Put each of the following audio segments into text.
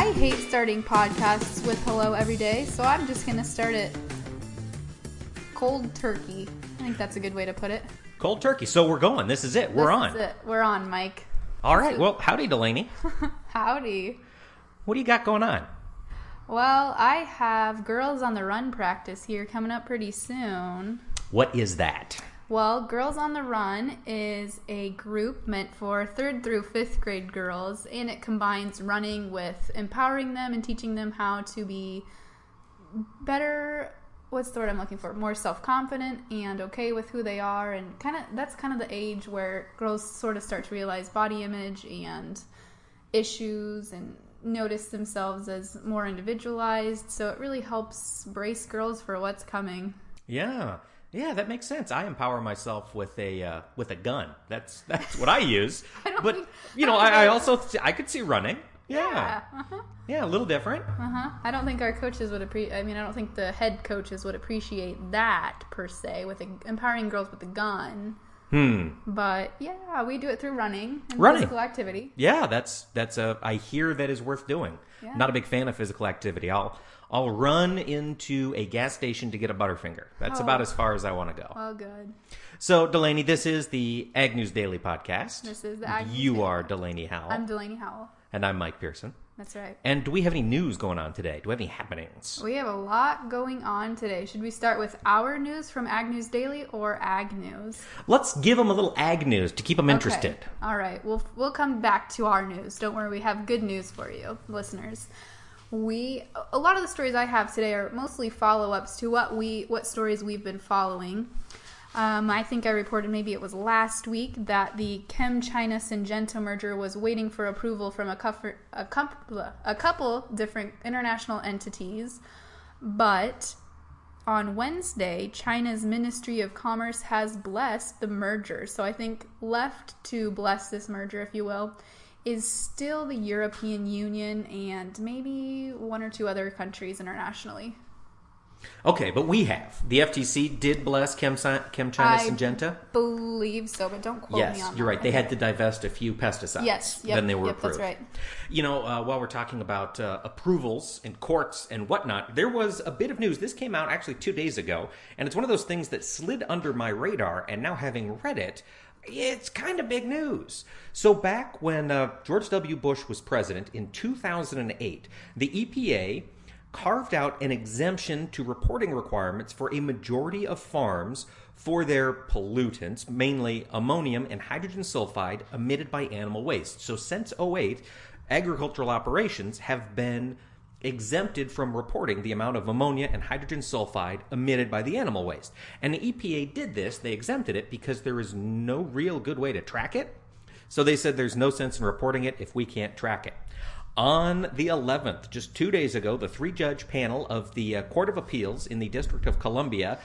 I hate starting podcasts with hello every day, so I'm just going to start it cold turkey. I think that's a good way to put it. Cold turkey. So we're going. This is it. We're This on. is it. We're on, Mike. All right. Well, howdy, Delaney. Howdy. What do you got going on? Well, I have Girls on the Run practice here coming up pretty soon. What is that? Well, Girls on the Run is a group meant for third through fifth grade girls, and it combines running with empowering them and teaching them how to be better. What's the word I'm looking for? More self confident and okay with who they are, and kind of that's kind of the age where girls sort of start to realize body image and issues and notice themselves as more individualized. So it really helps brace girls for what's coming. Yeah. Yeah, that makes sense. I empower myself with a uh, with a gun. That's that's what I use. I don't but you know, I, I also I could see running. Yeah, Yeah. Uh-huh. yeah, a little different. Uh-huh. I don't think our coaches would appreciate. I mean, I don't think the head coaches would appreciate that per se with a, empowering girls with a gun. Hmm. But yeah, we do it through running and Running. physical activity. Yeah, that's that's a. I hear that is worth doing. Yeah. Not a big fan of physical activity. I'll I'll run into a gas station to get a Butterfinger. That's Oh. about as far as I want to go. Oh, good. So, Delaney, this is the Ag News Daily podcast. This is the Ag News You Daily. are Delaney Howell, I'm Delaney Howell. and I'm Mike Pearson. That's right. And do we have any news going on today? Do we have any happenings? We have a lot going on today. Should we start with our news from Ag News Daily or Ag News? Let's give them a little ag news to keep them interested. Okay. All right. We'll we'll come back to our news. Don't worry. We have good news for you, listeners. We a lot of the stories I have today are mostly follow-ups to what we what stories we've been following. Um, I think I reported maybe it was last week that the Chem China Syngenta merger was waiting for approval from a a, couple, a couple different international entities, but on Wednesday, China's Ministry of Commerce has blessed the merger. So I think left to bless this merger, if you will, is still the European Union and maybe one or two other countries internationally. Okay, but we have. The FTC did bless Chem, Sci- Chem Syngenta. Believe so, but don't quote me on Yes, you're right. They had to divest a few pesticides. Yes, yep, then they were yep, approved. that's right. You know, uh, while we're talking about uh, approvals and courts and whatnot, there was a bit of news. This came out actually two days ago, and it's one of those things that slid under my radar. And now, having read it, it's kind of big news. So, back when uh, George W. Bush was president in 2008, the EPA carved out an exemption to reporting requirements for a majority of farms for their pollutants, mainly ammonium and hydrogen sulfide emitted by animal waste. So since 08, agricultural operations have been exempted from reporting the amount of ammonia and hydrogen sulfide emitted by the animal waste. And the EPA did this, they exempted it because there is no real good way to track it. So they said there's no sense in reporting it if we can't track it. On the 11th, just two days ago, the three judge panel of the uh, Court of Appeals in the District of Columbia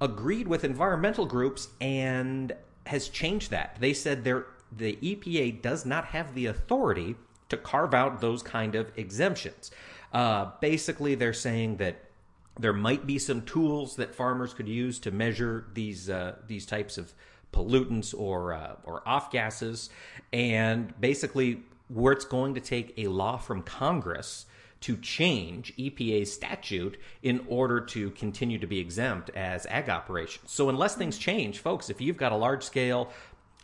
agreed with environmental groups and has changed that. They said there the EPA does not have the authority to carve out those kind of exemptions. Uh, basically, they're saying that there might be some tools that farmers could use to measure these uh, these types of pollutants or uh, or off gases, and basically where it's going to take a law from Congress to change EPA's statute in order to continue to be exempt as ag operations. So unless things change, folks, if you've got a large scale,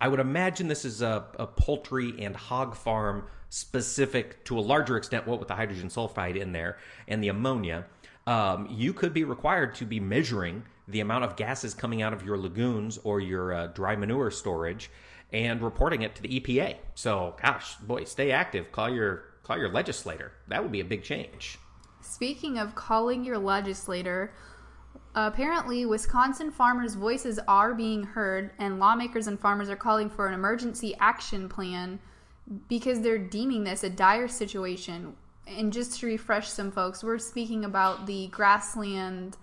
I would imagine this is a, a poultry and hog farm specific to a larger extent, what with the hydrogen sulfide in there and the ammonia um, you could be required to be measuring the amount of gases coming out of your lagoons or your uh, dry manure storage and reporting it to the EPA. So, gosh, boy, stay active. Call your call your legislator. That would be a big change. Speaking of calling your legislator, apparently Wisconsin farmers' voices are being heard, and lawmakers and farmers are calling for an emergency action plan because they're deeming this a dire situation. And just to refresh some folks, we're speaking about the Grassland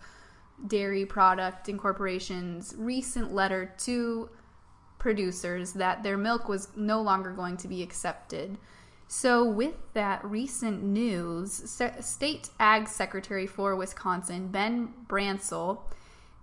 Dairy Product Incorporation's recent letter to producers that their milk was no longer going to be accepted. So, with that recent news, State Ag Secretary for Wisconsin, Ben Brancel,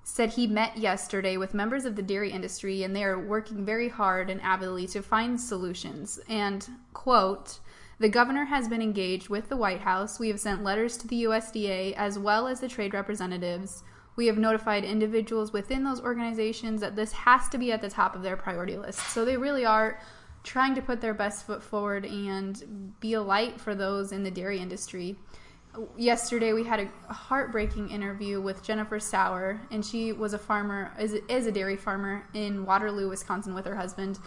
said he met yesterday with members of the dairy industry and they are working very hard and avidly to find solutions. And, quote, The governor has been engaged with the White House. We have sent letters to the USDA as well as the trade representatives. We have notified individuals within those organizations that this has to be at the top of their priority list. So they really are trying to put their best foot forward and be a light for those in the dairy industry. Yesterday, we had a heartbreaking interview with Jennifer Sauer, and she was a farmer, is, is a dairy farmer in Waterloo, Wisconsin, with her husband.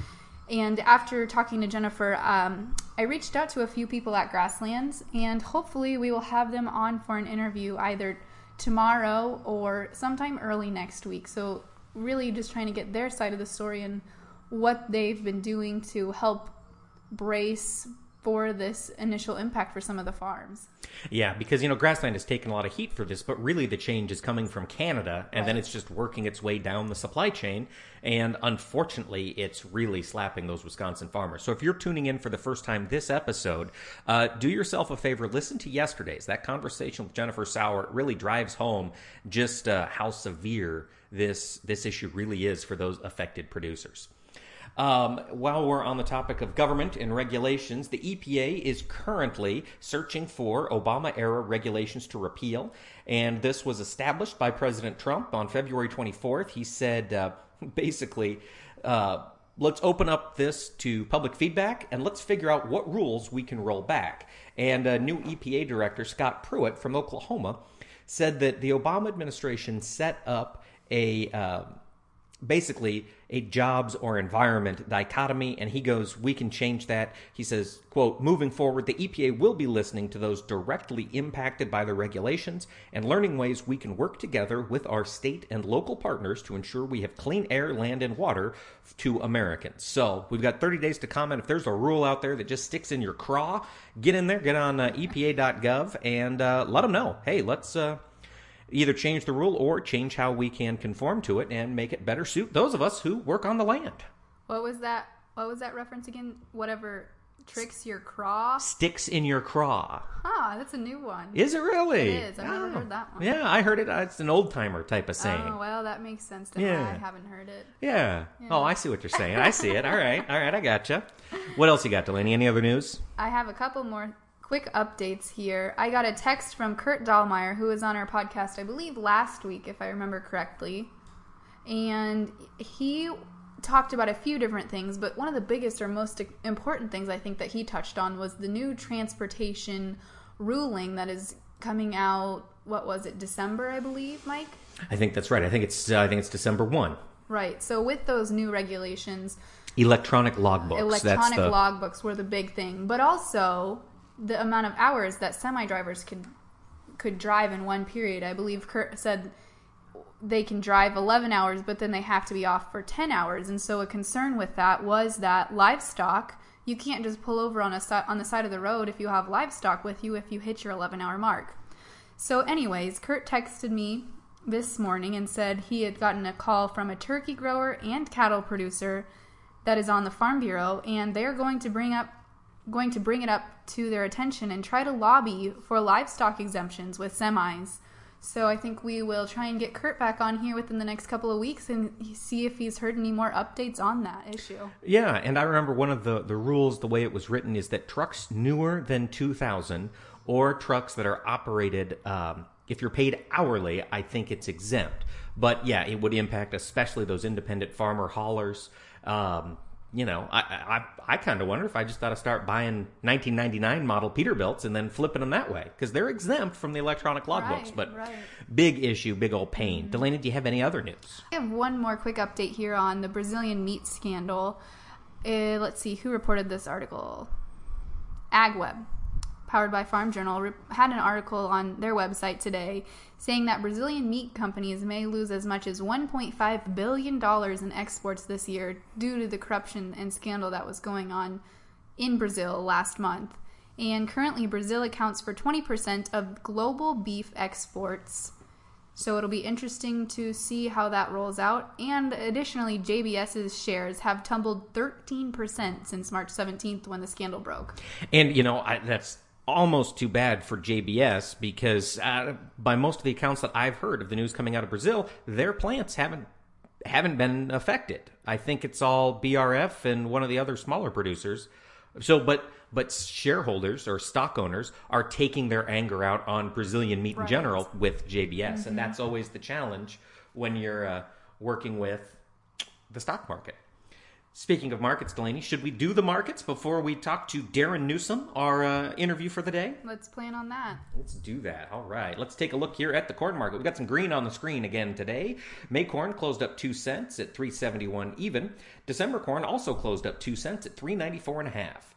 And after talking to Jennifer, um, I reached out to a few people at Grasslands, and hopefully, we will have them on for an interview either tomorrow or sometime early next week. So, really, just trying to get their side of the story and what they've been doing to help brace for this initial impact for some of the farms. Yeah, because you know Grassland has taken a lot of heat for this, but really the change is coming from Canada, and right. then it's just working its way down the supply chain. And unfortunately, it's really slapping those Wisconsin farmers. So if you're tuning in for the first time this episode, uh, do yourself a favor, listen to yesterday's. That conversation with Jennifer Sauer It really drives home just uh, how severe this this issue really is for those affected producers. Um, while we're on the topic of government and regulations, the EPA is currently searching for Obama era regulations to repeal. And this was established by President Trump on February 24th. He said uh, basically, uh, let's open up this to public feedback and let's figure out what rules we can roll back. And uh, new EPA Director Scott Pruitt from Oklahoma said that the Obama administration set up a uh, basically a jobs or environment dichotomy and he goes we can change that. He says quote moving forward the epa will be listening to those directly impacted by the regulations and learning ways we can work together with our state and local partners to ensure we have clean air land and water to americans. So we've got 30 days to comment. If there's a rule out there that just sticks in your craw get in there get on uh, epa.gov and uh, let them know. Hey let's uh, either change the rule or change how we can conform to it and make it better suit those of us who work on the land. What was that? What was that reference again? Whatever tricks your craw. Sticks in your craw. Ah, that's a new one. Is it really? It is. I've oh. never heard that one. Yeah, I heard it. It's an old timer type of saying. Oh well, that makes sense to yeah. me. I haven't heard it. Yeah. yeah. Oh, I see what you're saying. I see it. All right. All right. I gotcha. What else you got, Delaney? Any other news? I have a couple more quick updates here. I got a text from Kurt Dahlmeyer, who was on our podcast, I believe, last week, if I remember correctly. And he talked about a few different things, but one of the biggest or most important things I think that he touched on was the new transportation ruling that is coming out. What was it, December, I believe, Mike? I think that's right. I think it's uh, I think it's December one. Right. So with those new regulations, electronic logbooks. Electronic logbooks were the big thing, but also the amount of hours that semi drivers could could drive in one period. I believe Kurt said they can drive 11 hours, but then they have to be off for 10 hours. And so a concern with that was that livestock, you can't just pull over on a on the side of the road if you have livestock with you if you hit your 11 hour mark. So, anyways, Kurt texted me this morning and said he had gotten a call from a turkey grower and cattle producer that is on the Farm Bureau, and they're going to bring up going to bring it up to their attention and try to lobby for livestock exemptions with semis. So I think we will try and get Kurt back on here within the next couple of weeks and see if he's heard any more updates on that issue. Yeah, and I remember one of the, the rules, the way it was written, is that trucks newer than 2000 or trucks that are operated, um, if you're paid hourly, I think it's exempt. But yeah, it would impact especially those independent farmer haulers. Um, you know, I I, I kind of wonder if I just ought to start buying 1999 model Peterbilts and then flipping them that way because they're exempt from the electronic logbooks. Right, but right. big issue, big old pain. Mm-hmm. Delaney, do you have any other news? I have one more quick update here on the Brazilian meat scandal. Uh, let's see who reported this article. AgWeb powered by Farm Journal, had an article on their website today saying that Brazilian meat companies may lose as much as $1.5 billion in exports this year due to the corruption and scandal that was going on in Brazil last month. And currently, Brazil accounts for 20% of global beef exports. So it'll be interesting to see how that rolls out. And additionally, JBS's shares have tumbled 13% since March 17th when the scandal broke. And, you know, I, that's almost too bad for JBS because uh, by most of the accounts that I've heard of the news coming out of Brazil, their plants haven't haven't been affected. I think it's all BRF and one of the other smaller producers So, but but shareholders or stock owners are taking their anger out on Brazilian meat in general with JBS, and that's always the challenge when you're uh, working with the stock market. Speaking of markets, Delaney, should we do the markets before we talk to Darin Newsom, our uh, interview for the day? Let's plan on that. Let's do that. All right. Let's take a look here at the corn market. We've got some green on the screen again today. May corn closed up 2 cents at 371 even. December corn also closed up 2 cents at 394 and a half.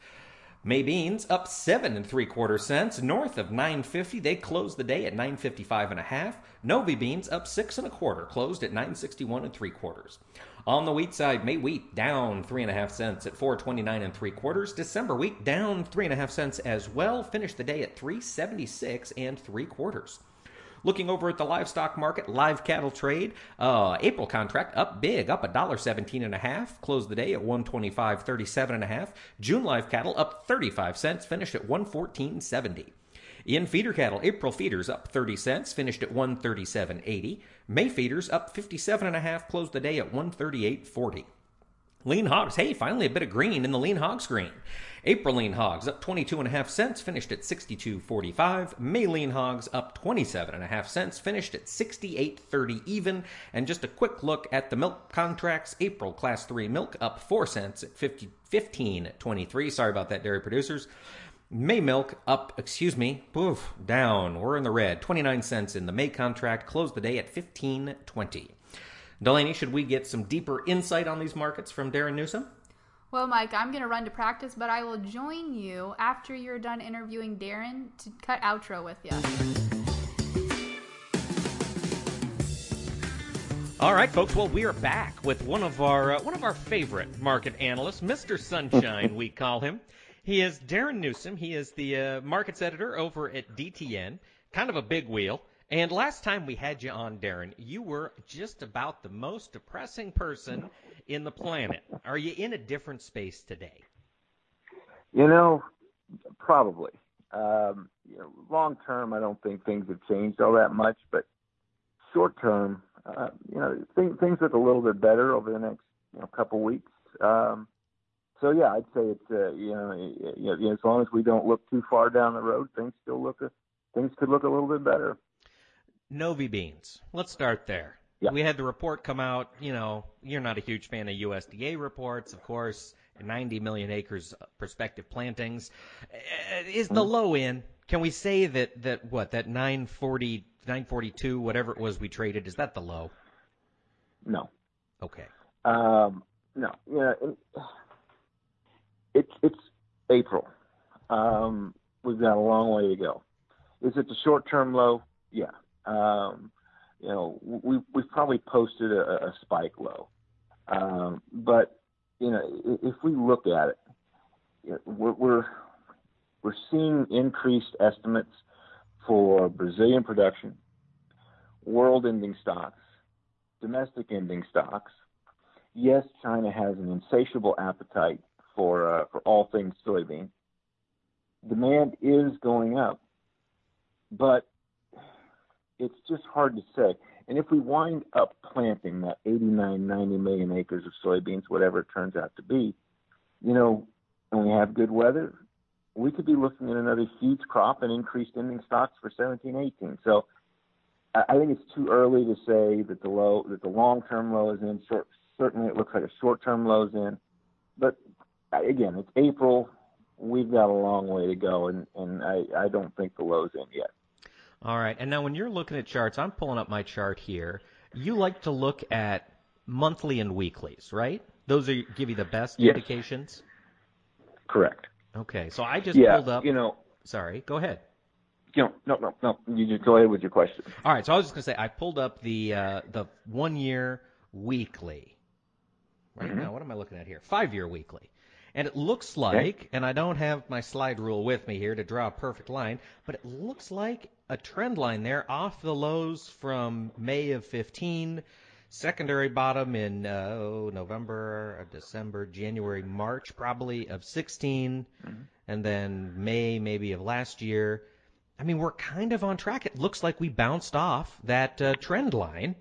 May beans up seven and three quarter cents, north of 950. They closed the day at 955 and a half. Novi beans up six and a quarter, closed at 961 and three quarters. On the wheat side, May wheat down three and a half cents at 429 and three quarters. December wheat down three and a half cents as well. Finished the day at 376 and three quarters. Looking over at the livestock market, live cattle trade, uh, April contract up big, up a dollar seventeen and a half. Closed the day at one twenty five thirty seven and a half. June live cattle up thirty five cents, finished at one fourteen seventy. In feeder cattle, April feeders up 30 cents, finished at 137.80. May feeders up 57 and a closed the day at 138.40. Lean hogs, hey, finally a bit of green in the lean hog screen. April lean hogs up 22 cents, finished at 62.45. May lean hogs up 27 cents, finished at 68.30 even. And just a quick look at the milk contracts. April class 3 milk up 4 cents at 50, 15.23. Sorry about that, dairy producers. May milk up, excuse me, poof, down. We're in the red. 29 cents in the May contract, closed the day at 15.20. Delaney, should we get some deeper insight on these markets from Darin Newsom? Well, Mike, I'm going to run to practice, but I will join you after you're done interviewing Darin to cut outro with you. All right, folks. Well, we are back with one of our uh, one of our favorite market analysts, Mr. Sunshine, we call him. He is Darin Newsom. He is the uh, markets editor over at DTN. Kind of a big wheel. And last time we had you on, Darin, you were just about the most depressing person in the planet. Are you in a different space today? You know, probably. Um, you know, long term, I don't think things have changed all that much, but short term, uh, you know, things things look a little bit better over the next you know couple weeks. Um, so yeah, I'd say it's uh, you know, you know, as long as we don't look too far down the road, things still look a, things could look a little bit better. Novi beans. Let's start there. Yeah. We had the report come out. You know, you're not a huge fan of USDA reports, of course. 90 million acres prospective plantings Uh, is the low end. Can we say that that what that 940, 942, whatever it was we traded, is that the low? No, Okay. Um, no, yeah, it's it's April. Um, we've got a long way to go. Is it the short term low? Yeah. Um, you know, we we've probably posted a, a spike low, um, but you know, if we look at it, we're we're we're seeing increased estimates for Brazilian production, world ending stocks, domestic ending stocks yes, China has an insatiable appetite for uh, for all things soybean. Demand is going up, but it's just hard to say. And if we wind up planting that 89, 90 million acres of soybeans, whatever it turns out to be, you know, and we have good weather, we could be looking at another huge crop and increased ending stocks for 17, 18. So I think it's too early to say that the low, that the long-term low is in. Short, certainly, it looks like a short-term low is in. But again, it's April. We've got a long way to go, and and I I don't think the low's in yet. All right. And now when you're looking at charts, I'm pulling up my chart here. You like to look at monthly and weeklies, right? Those are give you the best Yes. indications. Correct. Okay. So I just Yeah. pulled up. You know. Sorry. Go ahead. You know. No. No. No. You just go ahead with your question. All right, so I was just gonna say I pulled up the uh, the one year weekly. Right Mm-hmm. now, what am I looking at here? Five year weekly, and it looks like, and I don't have my slide rule with me here to draw a perfect line, but it looks like a trend line there off the lows from May of 15, secondary bottom in uh, oh, November, uh, December, January, March, probably of 16, and then May maybe of last year. I mean, we're kind of on track. It looks like we bounced off that uh, trend line.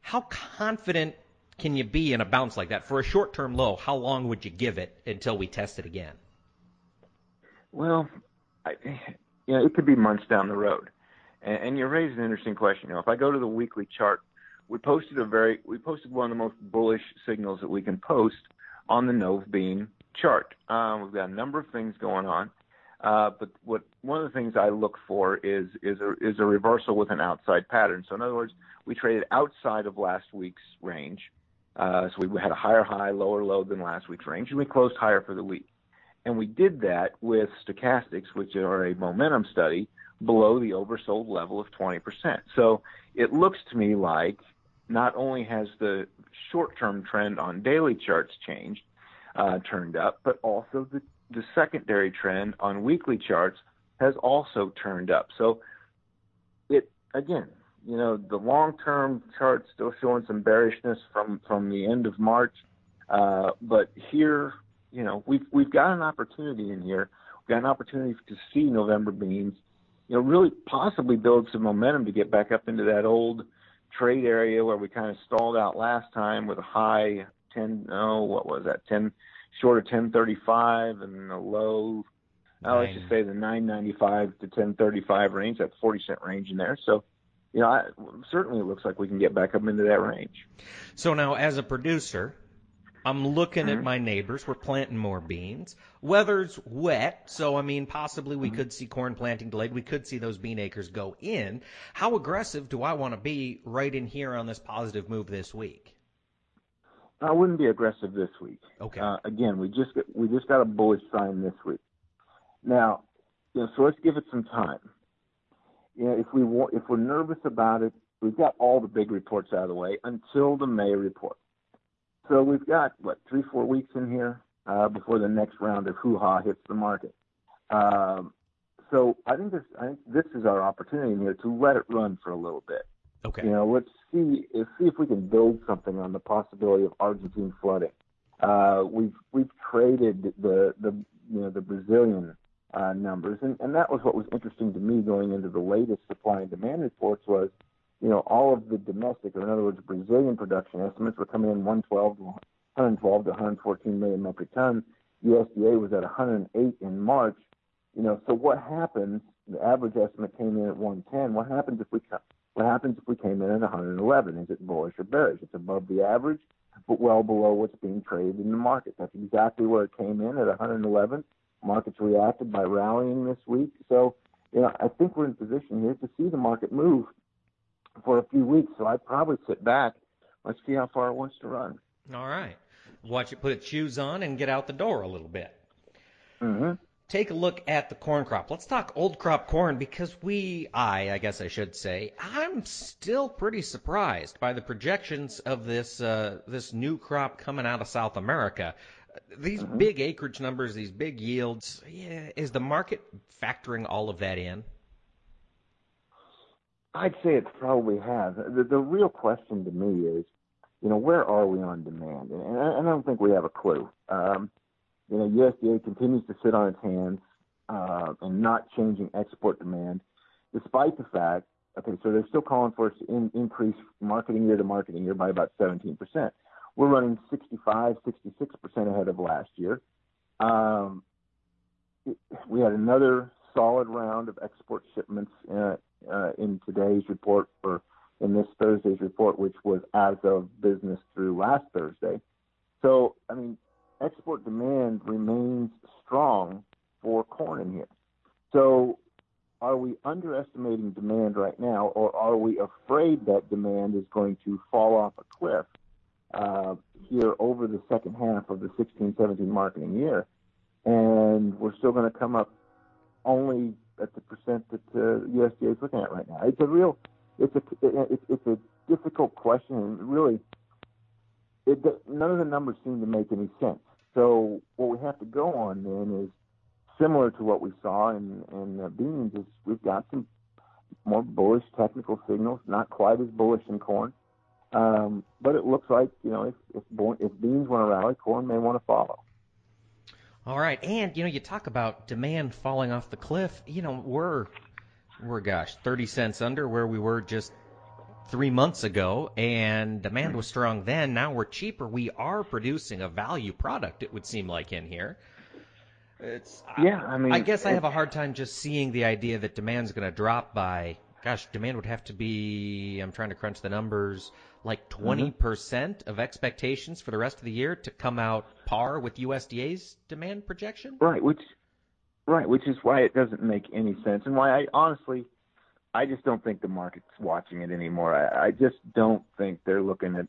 How confident can you be in a bounce like that for a short-term low? How long would you give it until we test it again? Well, I, you know, it could be months down the road. And, and you raised an interesting question. You know, if I go to the weekly chart, we posted a very, we posted one of the most bullish signals that we can post on the Nove Bean chart. Um, we've got a number of things going on. Uh, but what one of the things I look for is is a is a reversal with an outside pattern. So in other words, we traded outside of last week's range. Uh, so we had a higher high, lower low than last week's range, and we closed higher for the week. And we did that with stochastics, which are a momentum study, below the oversold level of 20%. So it looks to me like not only has the short-term trend on daily charts changed, uh, turned up, but also the the secondary trend on weekly charts has also turned up. So it again, you know, the long-term charts still showing some bearishness from from the end of March, uh, but here, you know, we've we've got an opportunity in here. We've got an opportunity to see November beans, you know, really possibly build some momentum to get back up into that old trade area where we kind of stalled out last time with a high 10 oh what was that 10 short of 1035 and a low, uh, let's just say the 995 to 1035 range, that 40 cent range in there. So, you know, I, certainly it looks like we can get back up into that range. So now, as a producer, I'm looking mm-hmm. at my neighbors. We're planting more beans. Weather's wet, so I mean, possibly we mm-hmm. could see corn planting delayed. We could see those bean acres go in. How aggressive do I want to be right in here on this positive move this week? I wouldn't be aggressive this week. Okay. Uh, again, we just we just got a bullish sign this week. Now, you know, so let's give it some time. You know, if we want, if we're nervous about it, we've got all the big reports out of the way until the May report. So we've got what three, four weeks in here uh, before the next round of hoo-ha hits the market. Um, so I think this I think this is our opportunity here to let it run for a little bit. Okay. You know, let's see let's see if we can build something on the possibility of Argentine flooding. Uh, we've we've traded the the you know the Brazilian uh, numbers, and, and that was what was interesting to me going into the latest supply and demand reports was, you know, all of the domestic, or in other words, Brazilian production estimates were coming in 112 to 112 to 114 million metric tons. USDA was at 108 in March. You know, so what happens? The average estimate came in at 110. What happens if we what happens if we came in at 111? Is it bullish or bearish? It's above the average, but well below what's being traded in the market. That's exactly where it came in at 111. Markets reacted by rallying this week. So, you know, I think we're in position here to see the market move for a few weeks. So I'd probably sit back. Let's see how far it wants to run. All right. Watch it put its shoes on and get out the door a little bit. Mm-hmm take a look at the corn crop. Let's talk old crop corn because we, I, I guess I should say, I'm still pretty surprised by the projections of this uh, this new crop coming out of South America. These mm-hmm. big acreage numbers, these big yields, yeah, is the market factoring all of that in? I'd say it probably has. The, the real question to me is, you know, where are we on demand? And I, I don't think we have a clue. Um, you know, USDA continues to sit on its hands uh, and not changing export demand, despite the fact. Okay, so they're still calling for us to in, increase marketing year to marketing year by about 17%. We're running 65, 66% ahead of last year. Um, we had another solid round of export shipments uh, uh, in today's report, or in this Thursday's report, which was as of business through last Thursday. So, I mean, export demand remains strong for corn in here. So, are we underestimating demand right now, or are we afraid that demand is going to fall off a cliff uh, here over the second half of the 16-17 marketing year, and we're still going to come up only at the percent that uh, USDA is looking at right now? It's a real, it's a, it's, it's a difficult question, and really, it, none of the numbers seem to make any sense. So what we have to go on then is similar to what we saw in, in beans is we've got some more bullish technical signals, not quite as bullish in corn. Um, but it looks like, you know, if, if, if beans want to rally, corn may want to follow. All right. And, you know, you talk about demand falling off the cliff. You know, we're, we're, gosh, 30 cents under where we were just three months ago, and demand was strong then. Now we're cheaper. We are producing a value product, it would seem like, in here. It's yeah. I mean, I guess I have a hard time just seeing the idea that demand's going to drop by. Gosh, demand would have to be. I'm trying to crunch the numbers. Like 20 Mm-hmm. percent of expectations for the rest of the year to come out par with USDA's demand projection. Right, which right, which is why it doesn't make any sense, and why I honestly, I just don't think the market's watching it anymore. I, I just don't think they're looking at.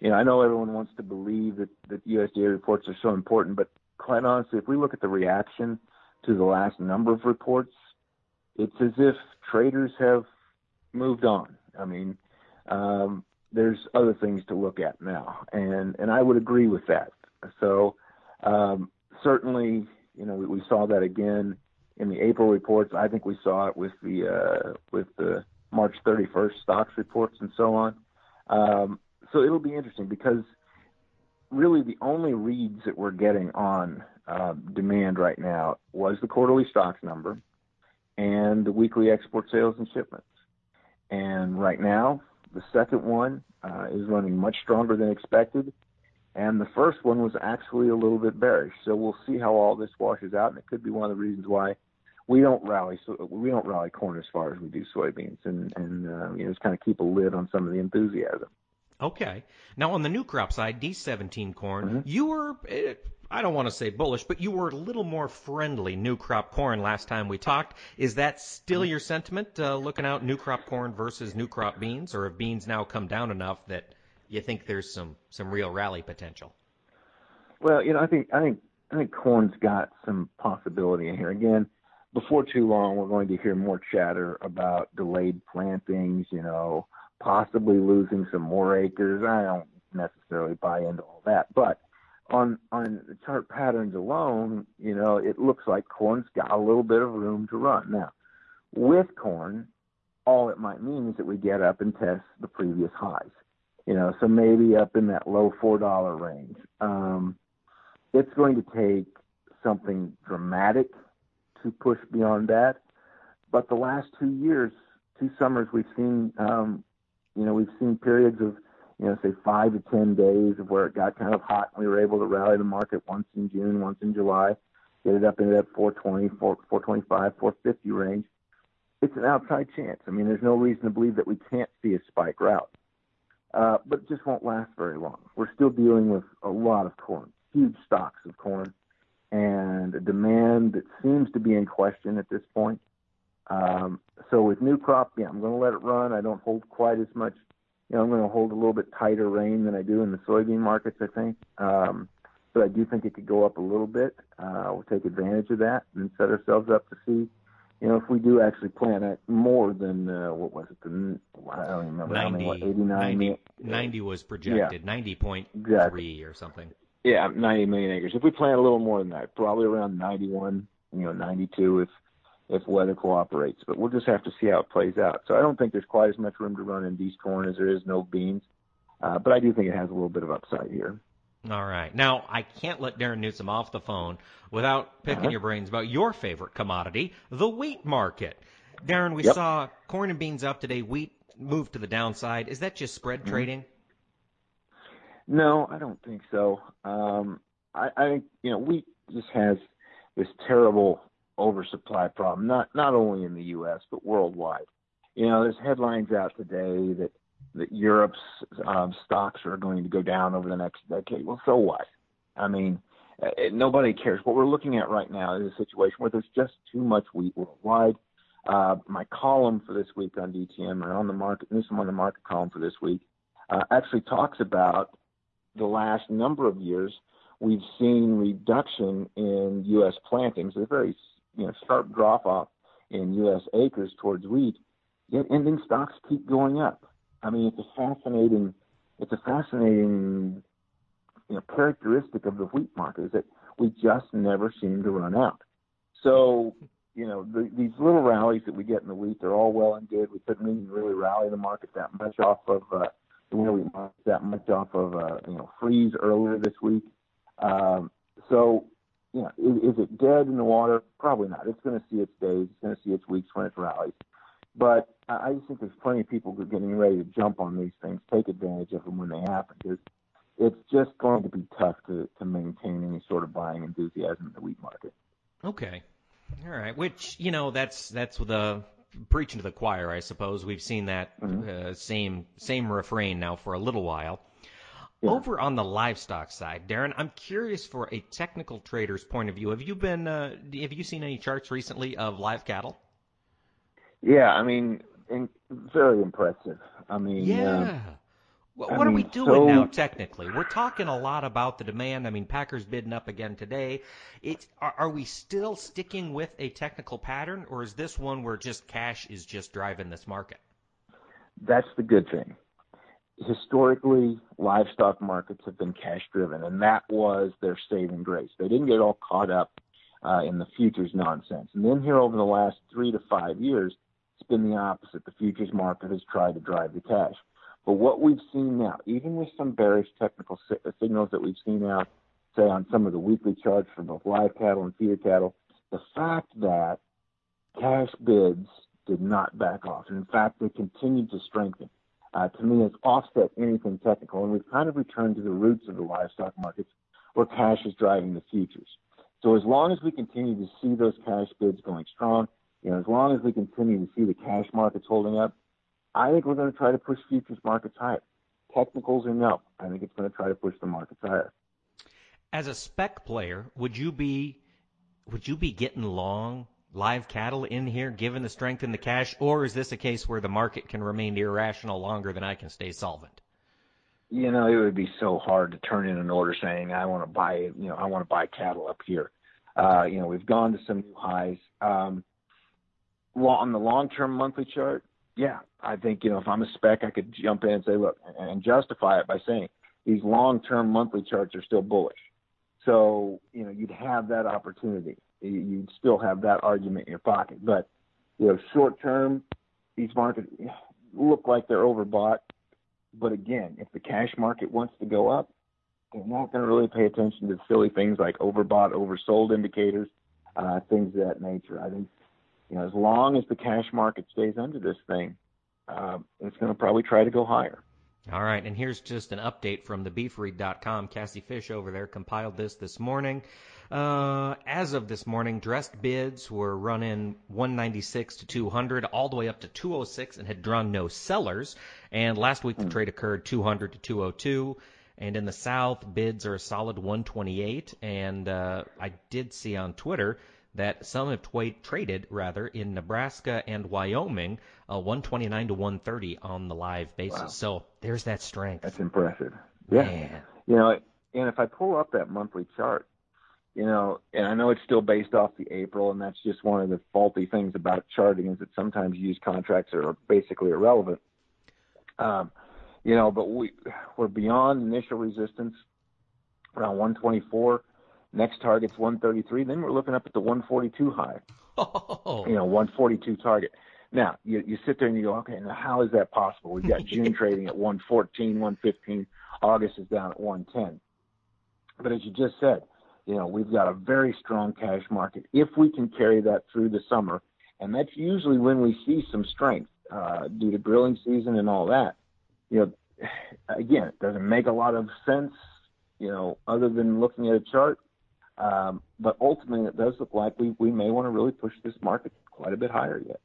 You know, I know everyone wants to believe that that USDA reports are so important, but quite honestly, if we look at the reaction to the last number of reports, it's as if traders have moved on. I mean, um, there's other things to look at now, and and I would agree with that. So um, certainly, you know, we, we saw that again in the April reports. I think we saw it with the uh, with the March 31st stocks reports and so on. Um, so it'll be interesting because really the only reads that we're getting on uh, demand right now was the quarterly stocks number and the weekly export sales and shipments. And right now, the second one uh, is running much stronger than expected, and the first one was actually a little bit bearish. So we'll see how all this washes out, and it could be one of the reasons why we don't rally. So we don't rally corn as far as we do soybeans, and and uh, you know just kind of keep a lid on some of the enthusiasm. Okay. Now on the new crop side, D17 corn, Mm-hmm. you were. eh, I don't want to say bullish, but you were a little more friendly new crop corn last time we talked. Is that still Mm-hmm. your sentiment, uh, looking out new crop corn versus new crop beans, or have beans now come down enough that you think there's some some real rally potential? Well, you know, I think I think I think corn's got some possibility in here. Again, before too long, we're going to hear more chatter about delayed plantings. You know, possibly losing some more acres. I don't necessarily buy into all that, but on on the chart patterns alone, you know, it looks like corn's got a little bit of room to run. Now, with corn, all it might mean is that we get up and test the previous highs. You know, so maybe up in that low four dollar range. Um, it's going to take something dramatic to push beyond that. But the last two years, two summers, we've seen, um, you know, we've seen periods of, you know, say five to ten days of where it got kind of hot. and We were able to rally the market once in June, once in July, get it up into that 420, 4, 425, 450 range. It's an outside chance. I mean, there's no reason to believe that we can't see a spike route. Uh, but it just won't last very long. We're still dealing with a lot of corn, huge stocks of corn, and a demand that seems to be in question at this point. Um, so with new crop, yeah, I'm going to let it run. I don't hold quite as much. You know, I'm going to hold a little bit tighter rein than I do in the soybean markets. I think, um, but I do think it could go up a little bit. Uh, we'll take advantage of that and set ourselves up to see. You know, if we do actually plant it more than uh, what was it? The, I don't even remember. how 90, many, what, 89 90, million- 90 was projected, 90.3 Exactly. or something. Yeah, 90 million acres. If we plant a little more than that, probably around 91, you know, 92 if if weather cooperates. But we'll just have to see how it plays out. So I don't think there's quite as much room to run in these corn as there is no beans. Uh, but I do think it has a little bit of upside here. All right. Now, I can't let Darin Newsom off the phone without picking Uh-huh. your brains about your favorite commodity, the wheat market. Darin, we Yep. saw corn and beans up today. Wheat moved to the downside. Is that just spread Mm-hmm. trading? No, I don't think so. Um, I, I think you know wheat just has this terrible oversupply problem, not not only in the U.S. but worldwide. You know, there's headlines out today that that Europe's um, stocks are going to go down over the next decade. Well, so what? I mean, uh, nobody cares. What we're looking at right now is a situation where there's just too much wheat worldwide. Uh, my column for this week on DTN or on the market, this is on the market column for this week, uh, actually talks about the last number of years we've seen reduction in U.S. plantings, a very you know sharp drop off in U.S. acres towards wheat. Yet ending stocks keep going up. I mean, it's a fascinating, it's a fascinating, you know, characteristic of the wheat market is that we just never seem to run out. So, you know, the, these little rallies that we get in the wheat, they're all well and good. We couldn't even really rally the market that much off of uh, the wheat market that much off of uh, you know freeze earlier this week. Um, so, you know, is, is it dead in the water? Probably not. It's going to see its days. It's going to see its weeks when it rallies. But I just think there's plenty of people who are getting ready to jump on these things, take advantage of them when they happen, because it's just going to be tough to, to maintain any sort of buying enthusiasm in the wheat market. Okay. All right. Which you know that's that's the preaching to the choir, I suppose. We've seen that Mm-hmm. uh, same same refrain now for a little while. Yeah. Over on the livestock side, Darin, I'm curious for a technical trader's point of view. Have you been uh, have you seen any charts recently of live cattle? Yeah, I mean, in, very impressive. I mean, Yeah. uh, What, what are we doing so- now technically? We're talking a lot about the demand. I mean, Packers bidding up again today. It's are, are we still sticking with a technical pattern, or is this one where just cash is just driving this market? that's the good thing. Historically, livestock markets have been cash driven, and that was their saving grace. They didn't get all caught up uh, in the futures nonsense. And then here over the last three to five years, it's been the opposite. The futures market has tried to drive the cash. But what we've seen now, even with some bearish technical si- uh, signals that we've seen out, say on some of the weekly charts for both live cattle and feeder cattle, the fact that cash bids did not back off. And in fact, they continued to strengthen. Uh, to me, has offset anything technical, and we've kind of returned to the roots of the livestock markets, where cash is driving the futures. So as long as we continue to see those cash bids going strong, you know, as long as we continue to see the cash markets holding up, I think we're going to try to push futures markets higher. Technicals or no, I think it's going to try to push the markets higher. As a spec player, would you be would you be getting long live cattle in here, given the strength in the cash, or is this a case where the market can remain irrational longer than I can stay solvent? you know, it would be so hard to turn in an order saying, I want to buy, you know, I want to buy cattle up here. Uh, you know, we've gone to some new highs. Um, well, on the long-term monthly chart, yeah, I think, you know, if I'm a spec, I could jump in and say, look, and, justify it by saying these long-term monthly charts are still bullish. So, you know, you'd have that opportunity. You- You'd still have that argument in your pocket. But, you know, short-term, these markets look like they're overbought. But again, if the cash market wants to go up, they're not going to really pay attention to silly things like overbought, oversold indicators, uh, things of that nature. I think, you know, as long as the cash market stays under this thing, uh, it's going to probably try to go higher. All right, and here's just an update from the beefread.com. Cassie Fish over there compiled this this morning. Uh, as of this morning, dressed bids were running 196 to 200, all the way up to 206, and had drawn no sellers. And last week the trade occurred 200 to 202. And in the South, bids are a solid 128. And uh, I did see on Twitter that some have twa- traded rather in Nebraska and Wyoming, uh, 129 to 130 on the live basis. Wow. So there's that strength. That's impressive. Yeah. Man. You know, and if I pull up that monthly chart, you know, and I know it's still based off the April, and that's just one of the faulty things about charting is that sometimes used contracts are basically irrelevant. Um, you know, but we we're beyond initial resistance around 124. Next target's 133. Then we're looking up at the 142 high Oh, you know, 142 target. Now, you, you sit there and you go, okay, now how is that possible? We've got June trading at 114, 115. August is down at 110. But as you just said, you know, we've got a very strong cash market. If we can carry that through the summer, and that's usually when we see some strength uh, due to grilling season and all that. You know, again, it doesn't make a lot of sense, you know, other than looking at a chart. Um, but ultimately, it does look like we, we may want to really push this market quite a bit higher yet.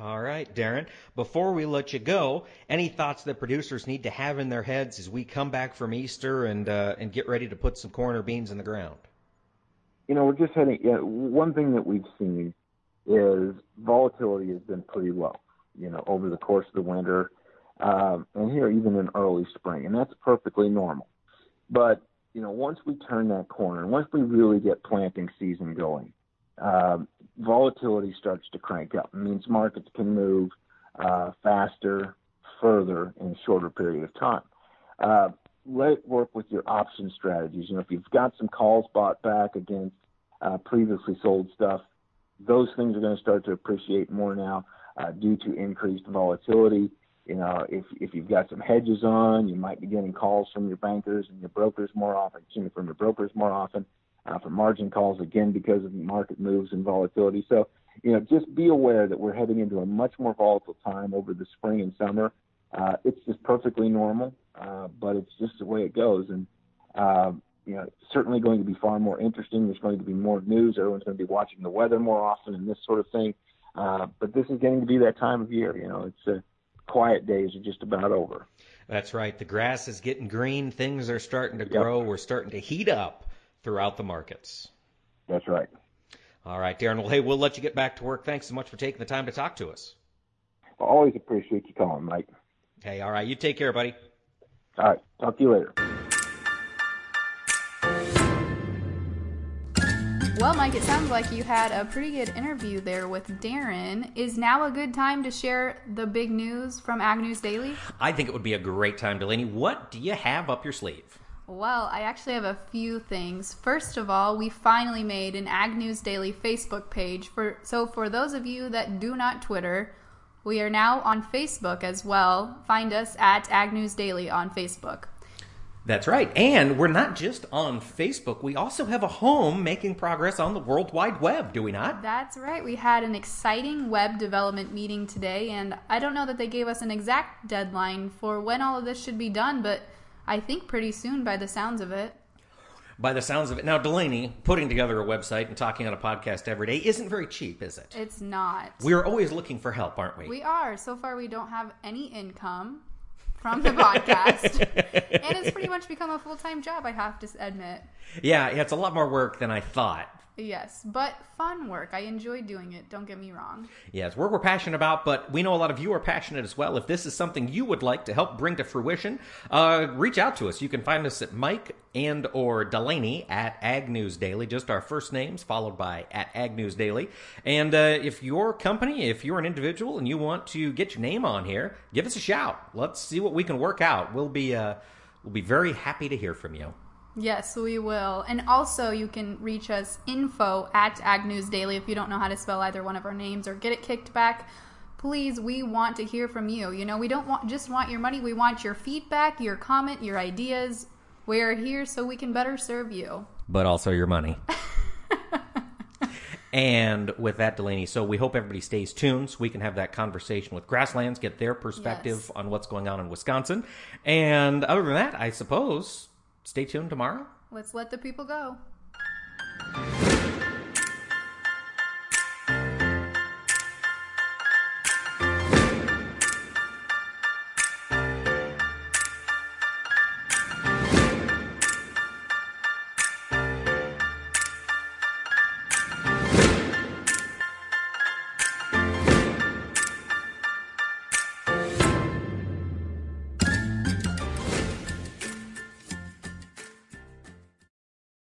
All right, Darin. Before we let you go, any thoughts that producers need to have in their heads as we come back from Easter and uh, and get ready to put some corn or beans in the ground? You know, we're just heading. You know, one thing that we've seen is volatility has been pretty low. You know, over the course of the winter, um, and here even in early spring, and that's perfectly normal. But you know, once we turn that corner, once we really get planting season going, um, volatility starts to crank up. It means markets can move uh, faster, further in a shorter period of time. Uh, let it work with your option strategies. You know, if you've got some calls bought back against uh, previously sold stuff, those things are going to start to appreciate more now uh, due to increased volatility. You know, if if you've got some hedges on, you might be getting calls from your bankers and your brokers more often. Excuse me, from your brokers more often uh, for margin calls again because of market moves and volatility. So, you know, just be aware that we're heading into a much more volatile time over the spring and summer. Uh, it's just perfectly normal, uh, but it's just the way it goes. And uh, you know, certainly going to be far more interesting. There's going to be more news. Everyone's going to be watching the weather more often and this sort of thing. Uh, but this is getting to be that time of year. You know, it's uh, quiet days are just about over. That's right. The grass is getting green. Things are starting to grow. We're starting to heat up throughout the markets. That's right. All right, Darin. Well, hey, we'll let you get back to work. Thanks so much for taking the time to talk to us. I always appreciate you calling, Mike. Hey, all right. You take care, buddy. All right. Talk to you later. Well, Mike, it sounds like you had a pretty good interview there with Darin. Is now a good time to share the big news from Ag News Daily? I think it would be a great time, Delaney. What do you have up your sleeve? Well, I actually have a few things. First of all, we finally made an Ag News Daily Facebook page. For so for those of you that do not Twitter, we are now on Facebook as well. Find us at Ag News Daily on Facebook. That's right. And we're not just on Facebook, we also have a home making progress on the World Wide Web, do we not? That's right. We had an exciting web development meeting today, and I don't know that they gave us an exact deadline for when all of this should be done, but I think pretty soon by the sounds of it. By the sounds of it. Now, Delaney, putting together a website and talking on a podcast every day isn't very cheap, is it? It's not. We're always looking for help, aren't we? We are. So far, we don't have any income from the podcast. and it's pretty much become a full time job, I have to admit. Yeah, it's a lot more work than I thought. Yes, but fun work. I enjoy doing it. Don't get me wrong. Yeah, it's work we're passionate about, but we know a lot of you are passionate as well. If this is something you would like to help bring to fruition, uh, reach out to us. You can find us at Mike and or Delaney at Ag News Daily, just our first names followed by at Ag News Daily. And uh, if your company, if you're an individual and you want to get your name on here, give us a shout. Let's see what we can work out. We'll be uh, we'll be very happy to hear from you. Yes, we will. And also, you can reach us info at Ag News Daily if you don't know how to spell either one of our names or get it kicked back. Please, we want to hear from you. You know, we don't want just want your money. We want your feedback, your comment, your ideas. We are here so we can better serve you. But also your money. and with that, Delaney, so we hope everybody stays tuned so we can have that conversation with Grasslands, get their perspective yes. on what's going on in Wisconsin. And other than that, I suppose stay tuned tomorrow. Let's let the people go.